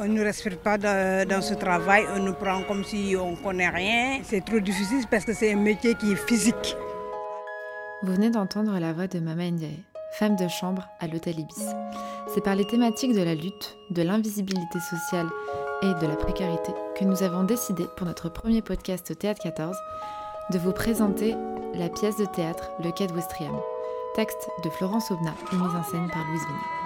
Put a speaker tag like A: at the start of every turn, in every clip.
A: On ne respecte pas dans, ce travail, on nous prend comme si on ne connaît rien. C'est trop difficile parce que c'est un métier qui est physique.
B: Vous venez d'entendre la voix de Mama Ndiaye, femme de chambre à l'hôtel Ibis. C'est par les thématiques de la lutte, de l'invisibilité sociale et de la précarité que nous avons décidé pour notre premier podcast Théâtre 14 de vous présenter la pièce de théâtre Le Quai de Ouistreham, texte de Florence Aubenas et mise en scène par Louise Vigny.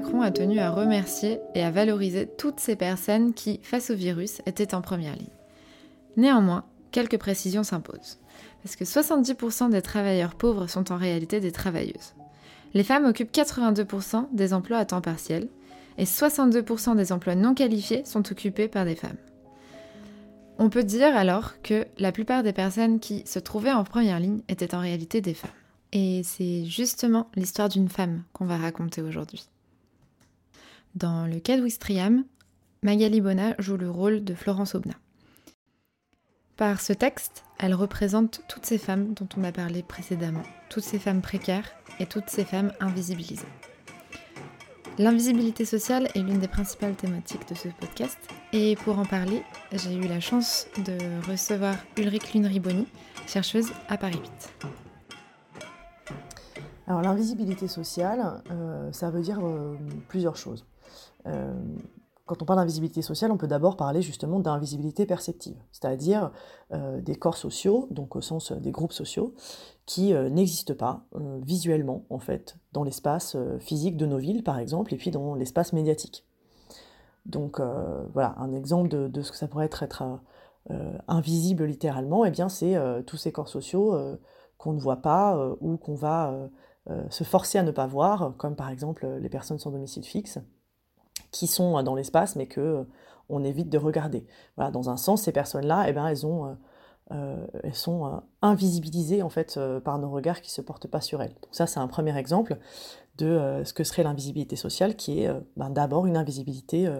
B: Macron a tenu à remercier et à valoriser toutes ces personnes qui, face au virus, étaient en première ligne. Néanmoins, quelques précisions s'imposent. Parce que 70% des travailleurs pauvres sont en réalité des travailleuses. Les femmes occupent 82% des emplois à temps partiel et 62% des emplois non qualifiés sont occupés par des femmes. On peut dire alors que la plupart des personnes qui se trouvaient en première ligne étaient en réalité des femmes. Et c'est justement l'histoire d'une femme qu'on va raconter aujourd'hui. Dans le cas de Magali Bona joue le rôle de Florence Aubenas. Par ce texte, elle représente toutes ces femmes dont on a parlé précédemment, toutes ces femmes précaires et toutes ces femmes invisibilisées. L'invisibilité sociale est l'une des principales thématiques de ce podcast et pour en parler, j'ai eu la chance de recevoir Ulrich Lune-Riboni, chercheuse à Paris 8.
C: Alors l'invisibilité sociale, euh, ça veut dire euh, plusieurs choses. Euh, quand on parle d'invisibilité sociale, on peut d'abord parler justement d'invisibilité perceptive, c'est-à-dire des corps sociaux, donc au sens des groupes sociaux, qui n'existent pas visuellement en fait dans l'espace physique de nos villes par exemple, et puis dans l'espace médiatique. Donc voilà, un exemple de, ce que ça pourrait être, être invisible littéralement, et eh bien c'est tous ces corps sociaux qu'on ne voit pas ou qu'on va se forcer à ne pas voir, comme par exemple les personnes sans domicile fixe, qui sont dans l'espace mais que euh, on évite de regarder. Voilà, dans un sens, ces personnes-là, eh ben, elles, ont, euh, elles sont invisibilisées en fait par nos regards qui ne se portent pas sur elles. Donc ça, c'est un premier exemple de ce que serait l'invisibilité sociale, qui est ben, d'abord une invisibilité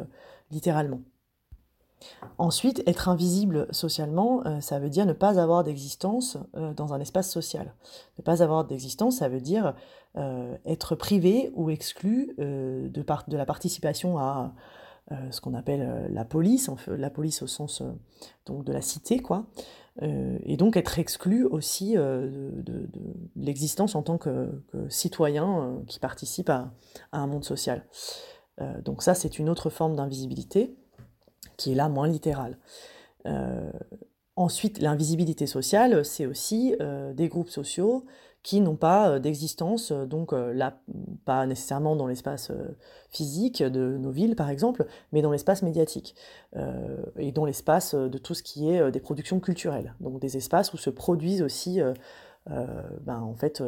C: littéralement. Ensuite, être invisible socialement, euh, ça veut dire ne pas avoir d'existence euh, dans un espace social. Ne pas avoir d'existence, ça veut dire euh, être privé ou exclu de, de, la participation à ce qu'on appelle la police, la police au sens donc de la cité, quoi. et donc être exclu aussi de, l'existence en tant que, citoyen qui participe à, un monde social. donc ça, c'est une autre forme d'invisibilité qui est là moins littéral. Euh, ensuite, l'invisibilité sociale, c'est aussi euh, des groupes sociaux qui n'ont pas euh, d'existence, donc là, pas nécessairement dans l'espace physique de nos villes, par exemple, mais dans l'espace médiatique, et dans l'espace de tout ce qui est des productions culturelles, donc des espaces où se produisent aussi, ben, en fait,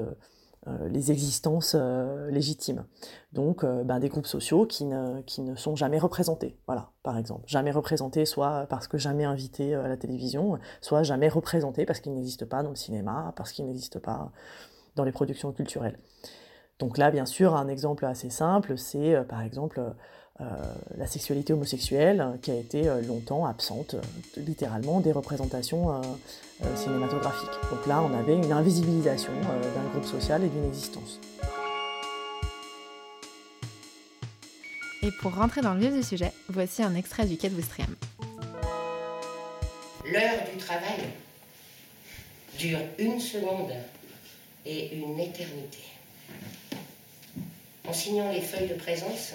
C: les existences euh, légitimes. Donc euh, ben, des groupes sociaux qui ne, qui ne sont jamais représentés, voilà, par exemple. Jamais représentés soit parce que jamais invités à la télévision, soit jamais représentés parce qu'ils n'existent pas dans le cinéma, parce qu'ils n'existent pas dans les productions culturelles. Donc là, bien sûr, un exemple assez simple, c'est par exemple euh, la sexualité homosexuelle euh, qui a été euh, longtemps absente, littéralement, des représentations cinématographiques. Donc là, on avait une invisibilisation d'un groupe social et d'une existence.
B: Et pour rentrer dans le vif du sujet, voici un extrait du Quai de
D: L'heure du travail dure une seconde et une éternité. En signant les feuilles de présence,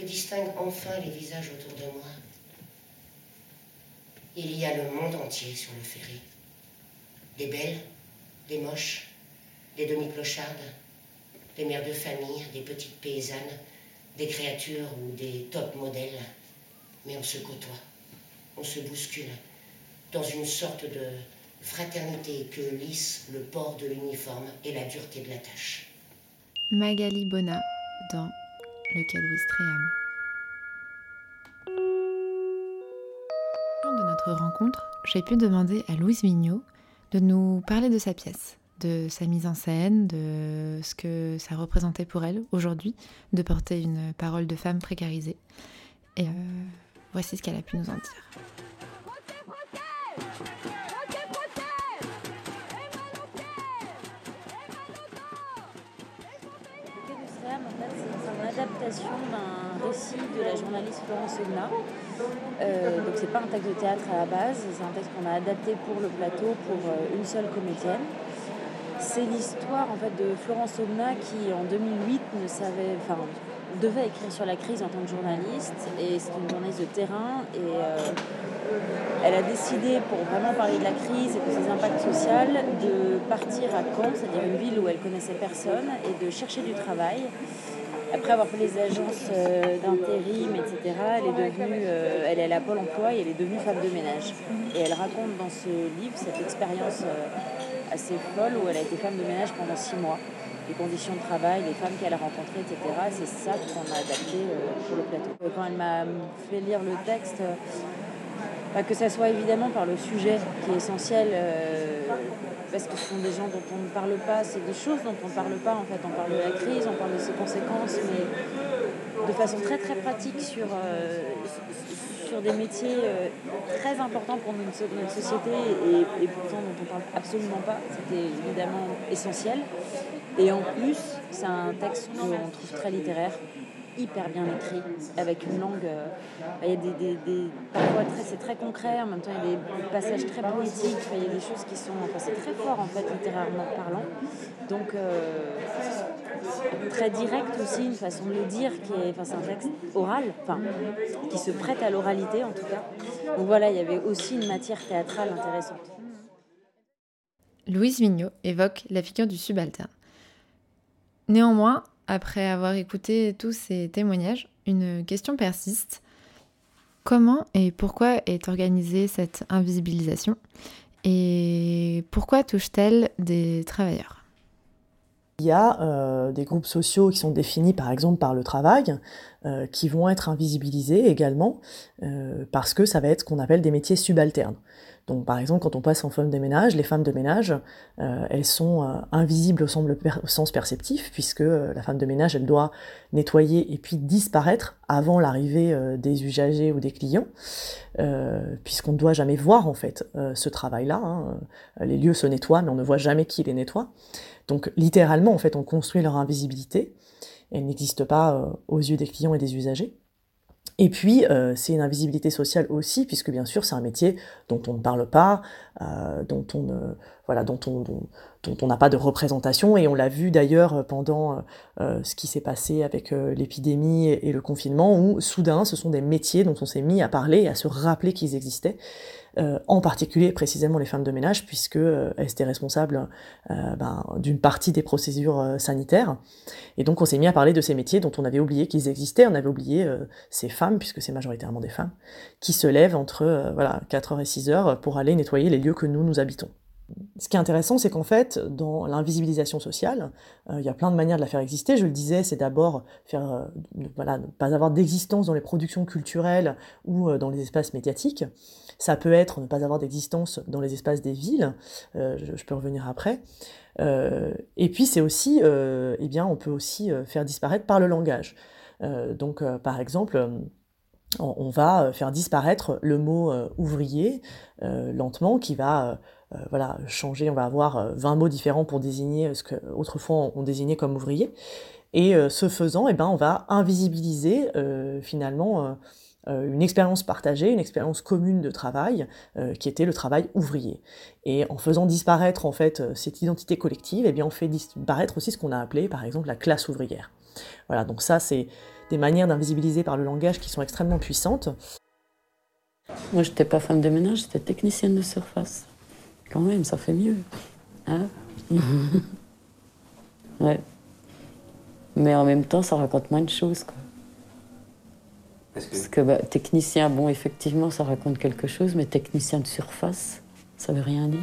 D: je distingue enfin les visages autour de moi. Il y a le monde entier sur le ferry. Des belles, des moches, des demi-clochardes, des mères de famille, des petites paysannes, des créatures ou des top modèles. Mais on se côtoie, on se bouscule dans une sorte de fraternité que lisse le port de l'uniforme et la dureté de la tâche.
B: Magali Bona dans le Lors de notre rencontre, j'ai pu demander à Louise Mignot de nous parler de sa pièce, de sa mise en scène, de ce que ça représentait pour elle aujourd'hui, de porter une parole de femme précarisée. Et euh, voici ce qu'elle a pu nous en dire.
E: Adaptation d'un récit de la journaliste Florence Ogna. Euh, donc c'est pas un texte de théâtre à la base, c'est un texte qu'on a adapté pour le plateau pour euh, une seule comédienne. C'est l'histoire en fait de Florence Ogna qui en 2008 ne savait, enfin devait écrire sur la crise en tant que journaliste et c'est une journaliste de terrain et euh, elle a décidé pour vraiment parler de la crise et de ses impacts sociaux de partir à Caen, c'est-à-dire une ville où elle connaissait personne et de chercher du travail. Après avoir fait les agences euh, d'intérim, etc., elle est devenue, euh, elle est à Pôle emploi et elle est devenue femme de ménage. Et elle raconte dans ce livre cette expérience assez folle où elle a été femme de ménage pendant six mois les conditions de travail, les femmes qu'elle a rencontrées, etc. C'est ça qu'on a adapté euh, pour le plateau. Quand elle m'a fait lire le texte, euh, que ça soit évidemment par le sujet qui est essentiel, euh, parce que ce sont des gens dont on ne parle pas, c'est des choses dont on ne parle pas en fait. On parle de la crise, on parle de ses conséquences, mais de façon très très pratique sur, sur des métiers très importants pour notre, société et, et, pourtant dont on ne parle absolument pas. C'était évidemment essentiel. Et en plus, c'est un texte qu'on trouve très littéraire, hyper bien écrit, avec une langue. Euh, il y a des, des, parfois très, c'est très concret, en même temps il y a des passages très poétiques, il y a des choses qui sont. Enfin, c'est très fort en fait, littérairement parlant. Donc, euh, très direct aussi, une façon de le dire, qui est. Enfin, c'est un texte oral, enfin, qui se prête à l'oralité en tout cas. Donc voilà, il y avait aussi une matière théâtrale intéressante.
B: Louise Mignot évoque la figure du subalterne. Néanmoins, après avoir écouté tous ces témoignages, une question persiste. Comment et pourquoi est organisée cette invisibilisation? Et pourquoi touche-t-elle des travailleurs?
C: Il y a euh, des groupes sociaux qui sont définis par exemple par le travail, euh, qui vont être invisibilisés également, euh, parce que ça va être ce qu'on appelle des métiers subalternes. Donc par exemple, quand on passe en femme de ménage, les femmes de ménage, elles sont invisibles au, sens perceptif, puisque la femme de ménage, elle doit nettoyer et puis disparaître avant l'arrivée des usagers ou des clients, puisqu'on ne doit jamais voir en fait ce travail-là. Hein. Les lieux se nettoient, mais on ne voit jamais qui les nettoie. Donc littéralement, en fait, on construit leur invisibilité. Elle n'existe pas aux yeux des clients et des usagers. Et puis, euh, c'est une invisibilité sociale aussi, puisque bien sûr, c'est un métier dont on ne parle pas, euh, dont on n'a pas de représentation. Et on l'a vu d'ailleurs pendant euh, ce qui s'est passé avec l'épidémie et, le confinement, où soudain, ce sont des métiers dont on s'est mis à parler et à se rappeler qu'ils existaient. Euh, en particulier précisément les femmes de ménage, puisque euh, elles étaient responsables euh, ben, d'une partie des procédures sanitaires. Et donc on s'est mis à parler de ces métiers dont on avait oublié qu'ils existaient, on avait oublié ces femmes, puisque c'est majoritairement des femmes, qui se lèvent entre voilà, 4h et 6h pour aller nettoyer les lieux que nous, nous habitons. Ce qui est intéressant, c'est qu'en fait, dans l'invisibilisation sociale, il y a plein de manières de la faire exister. Je le disais, c'est d'abord faire, voilà, ne pas avoir d'existence dans les productions culturelles ou dans les espaces médiatiques. Ça peut être ne pas avoir d'existence dans les espaces des villes, euh, je, peux revenir après. Euh, et puis c'est aussi, euh, eh bien, on peut aussi faire disparaître par le langage. donc par exemple, on, va faire disparaître le mot ouvrier lentement, qui va voilà, changer. On va avoir 20 mots différents pour désigner ce qu'autrefois on désignait comme ouvrier. Et ce faisant, eh ben, on va invisibiliser finalement euh, une expérience partagée, une expérience commune de travail, euh, qui était le travail ouvrier. Et en faisant disparaître en fait euh, cette identité collective, eh bien on fait disparaître aussi ce qu'on a appelé par exemple la classe ouvrière. Voilà, donc ça c'est des manières d'invisibiliser par le langage qui sont extrêmement puissantes.
F: Moi j'étais pas femme de ménage, j'étais technicienne de surface. Quand même, ça fait mieux. Hein ouais. Mais en même temps, ça raconte moins de choses. Quoi. Parce que, bah, technicien, bon, effectivement, ça raconte quelque chose, mais technicien de surface, ça veut rien dire.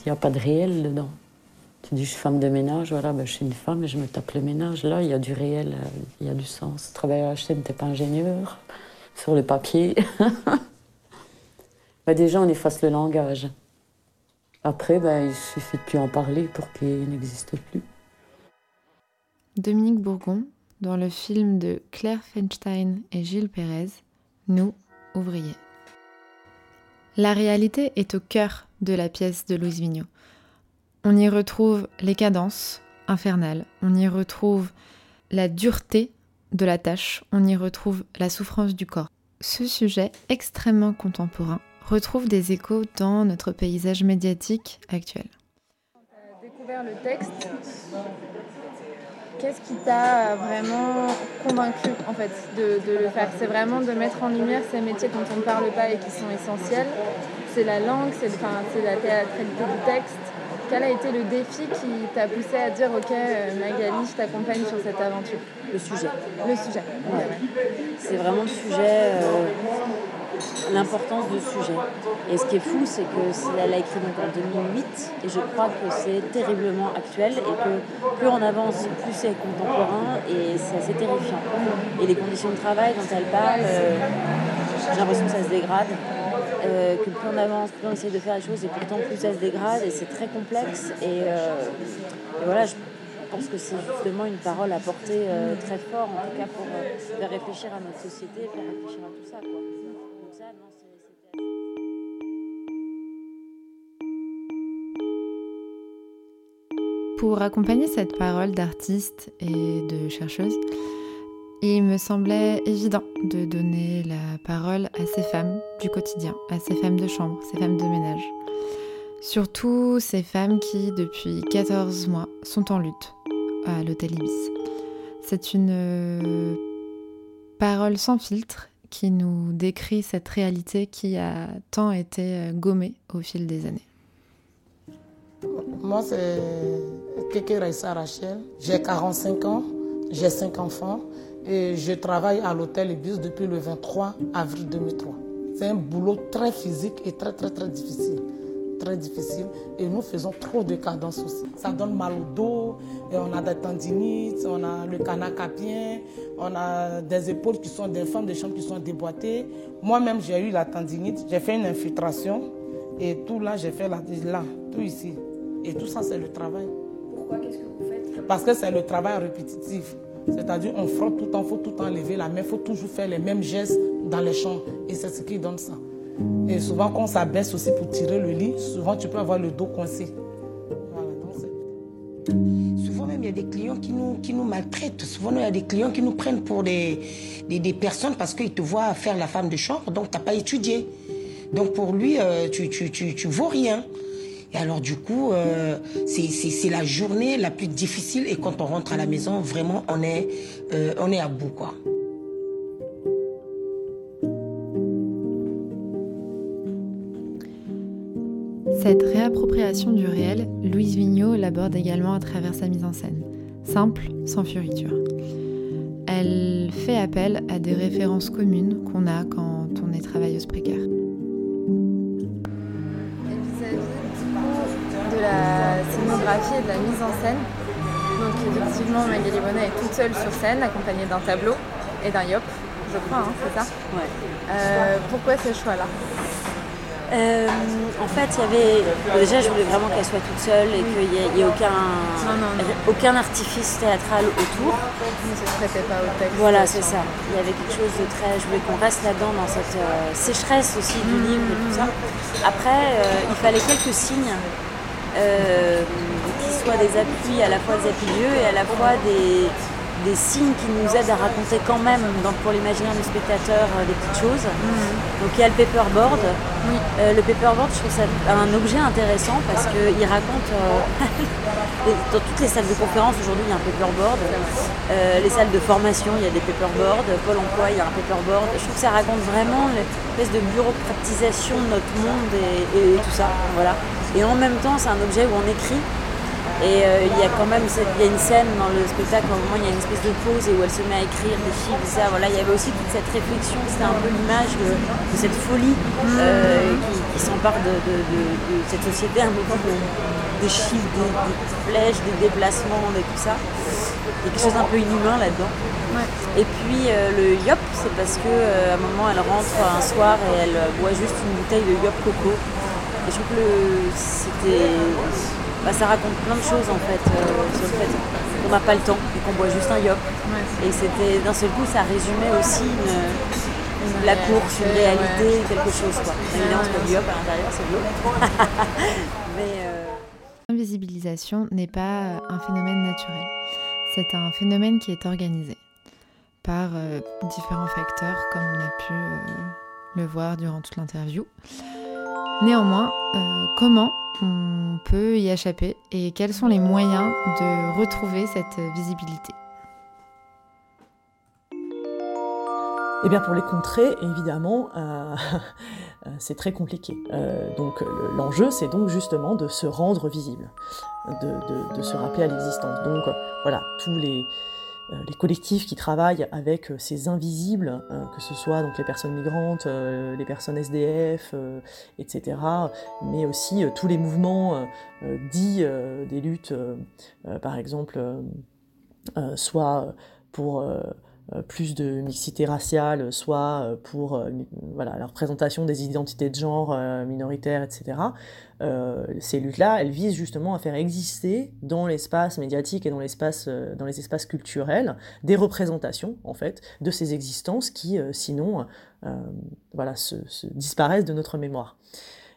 F: Il n'y a pas de réel dedans. Tu dis, je suis femme de ménage, voilà, bah, je suis une femme et je me tape le ménage. Là, il y a du réel, euh, il y a du sens. Travailler à la chaîne, t'es pas ingénieur. Sur le papier. Bah, déjà, on efface le langage. Après, bah, il suffit de plus en parler pour qu'il n'existe plus.
B: Dominique Bourgon, dans le film de Claire Feinstein et Gilles Pérez, Nous, ouvriers. La réalité est au cœur de la pièce de Louise Vigneault. On y retrouve les cadences infernales, on y retrouve la dureté de la tâche, on y retrouve la souffrance du corps. Ce sujet extrêmement contemporain retrouve des échos dans notre paysage médiatique actuel.
G: Tu as découvert le texte. Qu'est-ce qui t'a vraiment convaincu en fait de, de le faire? C'est vraiment de mettre en lumière ces métiers dont on ne parle pas et qui sont essentiels. C'est la langue, c'est enfin, la théâtralité du texte. Quel a été le défi qui t'a poussé à dire ok Magali, je t'accompagne sur cette aventure?
E: Le sujet.
G: Le sujet.
E: C'est vraiment le sujet. Euh, l'importance du sujet. Et ce qui est fou, c'est que elle a écrit donc en 2008, et je crois que c'est terriblement actuel, et que plus on avance, plus c'est contemporain, et c'est assez terrifiant. Et les conditions de travail dont elle parle, euh, j'ai l'impression que ça se dégrade. Euh, que plus on avance, plus on essaie de faire les choses, et pourtant plus ça se dégrade, et c'est très complexe. Et, euh, voilà, je pense que c'est justement une parole à porter très fort, en tout cas pour faire réfléchir à notre société, faire réfléchir à tout ça.
B: Pour accompagner cette parole d'artiste et de chercheuse, il me semblait évident de donner la parole à ces femmes du quotidien, à ces femmes de chambre, ces femmes de ménage. Surtout ces femmes qui, depuis 14 mois, sont en lutte à l'hôtel Ibis. C'est une euh, parole sans filtre qui nous décrit cette réalité qui a tant été euh, gommée au fil des années.
H: Moi, c'est Keke Raissa Rachel. J'ai 45 ans, j'ai 5 enfants et je travaille à l'hôtel Ibis depuis le 23 avril 2003. C'est un boulot très physique et très très très difficile. Très difficile. Et nous faisons trop de cadences aussi. Ça donne mal au dos, et on a des tendinites, on a le canacapien, on a des épaules qui sont des femmes de chambre qui sont déboîtées. Moi-même, j'ai eu la tendinite, j'ai fait une infiltration et tout là, j'ai fait là, tout ici. Et tout ça, c'est le travail.
G: Pourquoi Qu'est-ce que vous faites
H: Parce que c'est le travail répétitif. C'est-à-dire, on frotte tout le temps, il faut tout enlever la main, il faut toujours faire les mêmes gestes dans les chambres. Et c'est ce qui donne ça. Et souvent, quand on s'abaisse aussi pour tirer le lit, souvent tu peux avoir le dos coincé.
D: souvent même, il y a des clients qui nous, qui nous maltraitent. Souvent, il y a des clients qui nous prennent pour des, des, des personnes parce qu'ils te voient faire la femme de chambre, donc tu n'as pas étudié. Donc pour lui, euh, tu, tu, tu, tu vaux rien. Et alors du coup, euh, c'est la journée la plus difficile et quand on rentre à la maison, vraiment, on est, euh, on est à bout, quoi.
B: Cette réappropriation du réel, Louise Vigneault l'aborde également à travers sa mise en scène, simple, sans furiture. Elle fait appel à des références communes qu'on a quand on est travailleuse précaire.
G: Et de la mise en scène. Donc effectivement, Magali Bonnet est toute seule sur scène, accompagnée d'un tableau et d'un yop, je crois, hein, c'est ça
E: Ouais.
G: Euh, pourquoi ce choix-là
E: euh, en fait, il y avait. Déjà, je voulais vraiment qu'elle soit toute seule et qu'il n'y ait, aucun, aucun artifice théâtral autour.
G: Ne se prêtait pas au texte.
E: Voilà, c'est ça. Il y avait quelque chose de très. Je voulais qu'on reste là-dedans, dans cette euh, sécheresse aussi du
G: Mmh,
E: livre et tout ça. Après, il fallait quelques signes des appuis à la fois des appuis lieux et à la fois des, des signes qui nous aident à raconter quand même, donc pour l'imaginaire du spectateur, euh, des petites choses. Donc il y a le paperboard. Euh, le paperboard, je trouve ça un objet intéressant parce qu'il raconte, euh, dans toutes les salles de conférence aujourd'hui, il y a un paperboard. Les salles de formation, il y a des paperboards. Pôle emploi, il y a un paperboard. Je trouve que ça raconte vraiment l'espèce de bureaucratisation de notre monde et, et tout ça. Voilà. Et en même temps, c'est un objet où on écrit Et euh, il y a quand même il y a une scène dans le spectacle, au moment il y a une espèce de pause et où elle se met à écrire des chiffres, ça. Voilà, il y avait aussi toute cette réflexion, c'était un peu l'image de, cette folie euh, qui, s'empare de, cette société, un moment des chiffres, des, flèches, des déplacements, et tout ça. Il y a quelque chose d'un peu inhumain là-dedans. Et puis euh, le yop, c'est parce que un moment elle rentre un soir et elle boit juste une bouteille de yop coco. Et je trouve que c'était bah, ça raconte plein de choses en fait euh, sur le fait qu'on n'a pas le temps et qu'on boit juste un yop. Et c'était d'un seul coup, ça résumait aussi une, la course, une réalité, quelque chose. Quoi. Évidemment, c'est pas du yop à l'intérieur, c'est de l'eau.
B: Euh, L'invisibilisation n'est pas un phénomène naturel. C'est un phénomène qui est organisé par euh, différents facteurs, comme on a pu le voir durant toute l'interview. Néanmoins, comment on peut y échapper et quels sont les moyens de retrouver cette visibilité?
C: Eh bien, pour les contrer, évidemment, euh, c'est très compliqué. Euh, donc, l'enjeu, c'est donc justement de se rendre visible, de se rappeler à l'existence. Donc, voilà, tous les, euh, les collectifs qui travaillent avec euh, ces invisibles, euh, que ce soit donc les personnes migrantes, les personnes SDF, etc., mais aussi tous les mouvements dits des luttes, par exemple, soit pour plus de mixité raciale, soit pour voilà, la représentation des identités de genre minoritaires, etc. Euh, ces luttes-là, elles visent justement à faire exister dans l'espace médiatique et dans, l'espace, euh, dans les espaces culturels des représentations, en fait, de ces existences qui, euh, sinon, voilà, se, disparaissent de notre mémoire.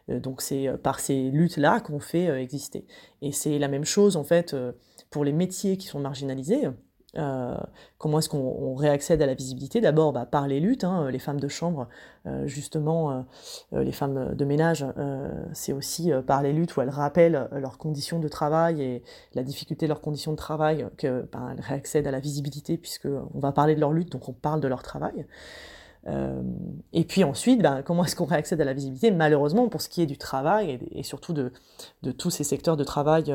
C: donc c'est par ces luttes-là qu'on fait exister. Et c'est la même chose, en fait, pour les métiers qui sont marginalisés. Euh, comment est-ce qu'on réaccède à la visibilité? D'abord bah, par les luttes, hein, les femmes de chambre, euh, justement, euh, les femmes de ménage, c'est aussi par les luttes où elles rappellent leurs conditions de travail et la difficulté de leurs conditions de travail qu'elles bah, réaccèdent à la visibilité, puisqu'on va parler de leur lutte, donc on parle de leur travail. et puis ensuite, bah, comment est-ce qu'on réaccède à la visibilité? Malheureusement, pour ce qui est du travail et, surtout de, tous ces secteurs de travail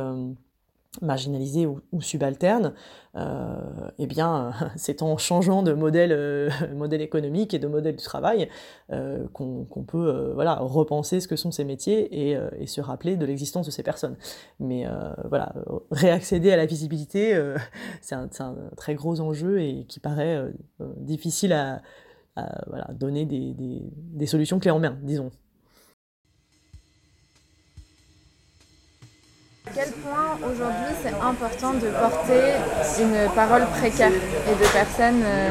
C: marginalisés ou, subalternes, euh, eh bien, c'est en changeant de modèle, euh, modèle économique et de modèle du travail euh, qu'on peut voilà, repenser ce que sont ces métiers et, et se rappeler de l'existence de ces personnes. Mais voilà, réaccéder à la visibilité, c'est un, un, très gros enjeu et qui paraît difficile à, voilà, donner des, des, des solutions clés en main, disons.
G: À quel point aujourd'hui c'est important de porter une parole précaire et de personnes euh,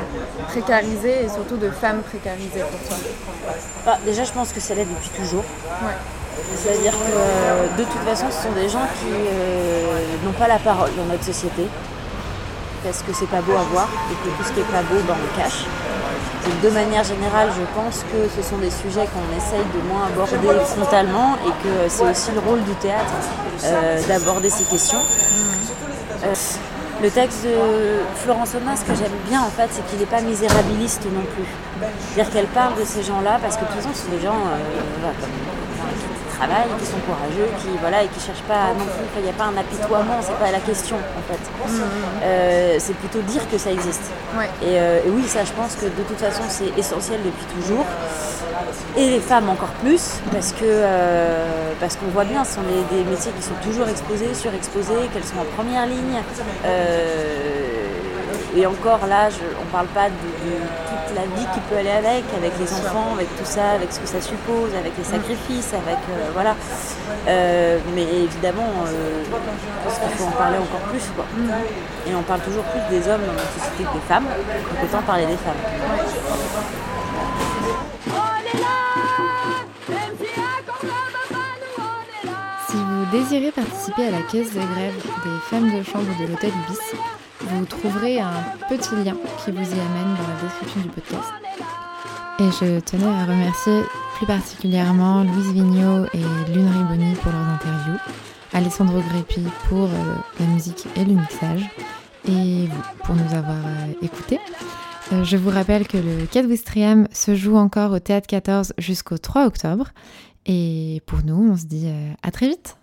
G: précarisées et surtout de femmes précarisées pour toi?
E: Bah, Déjà je pense que c'est là depuis toujours. C'est-à-dire que euh, de toute façon ce sont des gens qui euh, n'ont pas la parole dans notre société parce que c'est pas beau à voir et que tout ce qui est pas beau ben, on le cache de manière générale, je pense que ce sont des sujets qu'on essaye de moins aborder frontalement et que c'est aussi le rôle du théâtre euh, d'aborder ces questions. Euh, le texte de Florence Onin, ce que j'aime bien en fait, c'est qu'il n'est pas misérabiliste non plus. C'est-à-dire qu'elle parle de ces gens-là parce que de toute façon, ce sont des gens euh, travaillent, qui sont courageux, qui voilà et qui cherchent pas non plus. Il n'y a pas un apitoiement, c'est pas la question en fait. Mm, mm, mm. Euh, c'est plutôt dire que ça existe. Euh, et, oui, ça, je pense que de toute façon, c'est essentiel depuis toujours. Et les femmes encore plus, parce que euh, parce qu'on voit bien, ce sont des, métiers qui sont toujours exposés, surexposés, qu'elles sont en première ligne. Et encore là, on ne parle pas de, la vie qui peut aller avec, avec les enfants, avec tout ça, avec ce que ça suppose, avec les sacrifices, avec euh, voilà. Euh, mais évidemment, euh, je pense qu'il faut en parler encore plus. Quoi. Et on parle toujours plus des hommes dans notre société que des femmes, donc autant parler des femmes.
B: Si vous désirez participer à la caisse de grève des femmes de chambre de l'hôtel Ibis, vous trouverez un petit lien qui vous y amène dans la description du podcast. Et je tenais à remercier plus particulièrement Louise Vigneault et Lune Riboni pour leurs interviews, Alessandro Greppi pour euh, la musique et le mixage, et vous pour nous avoir euh, écoutés. Euh, je vous rappelle que le 4 Wistriam se joue encore au Théâtre 14 jusqu'au 3 octobre. Et pour nous, on se dit à très vite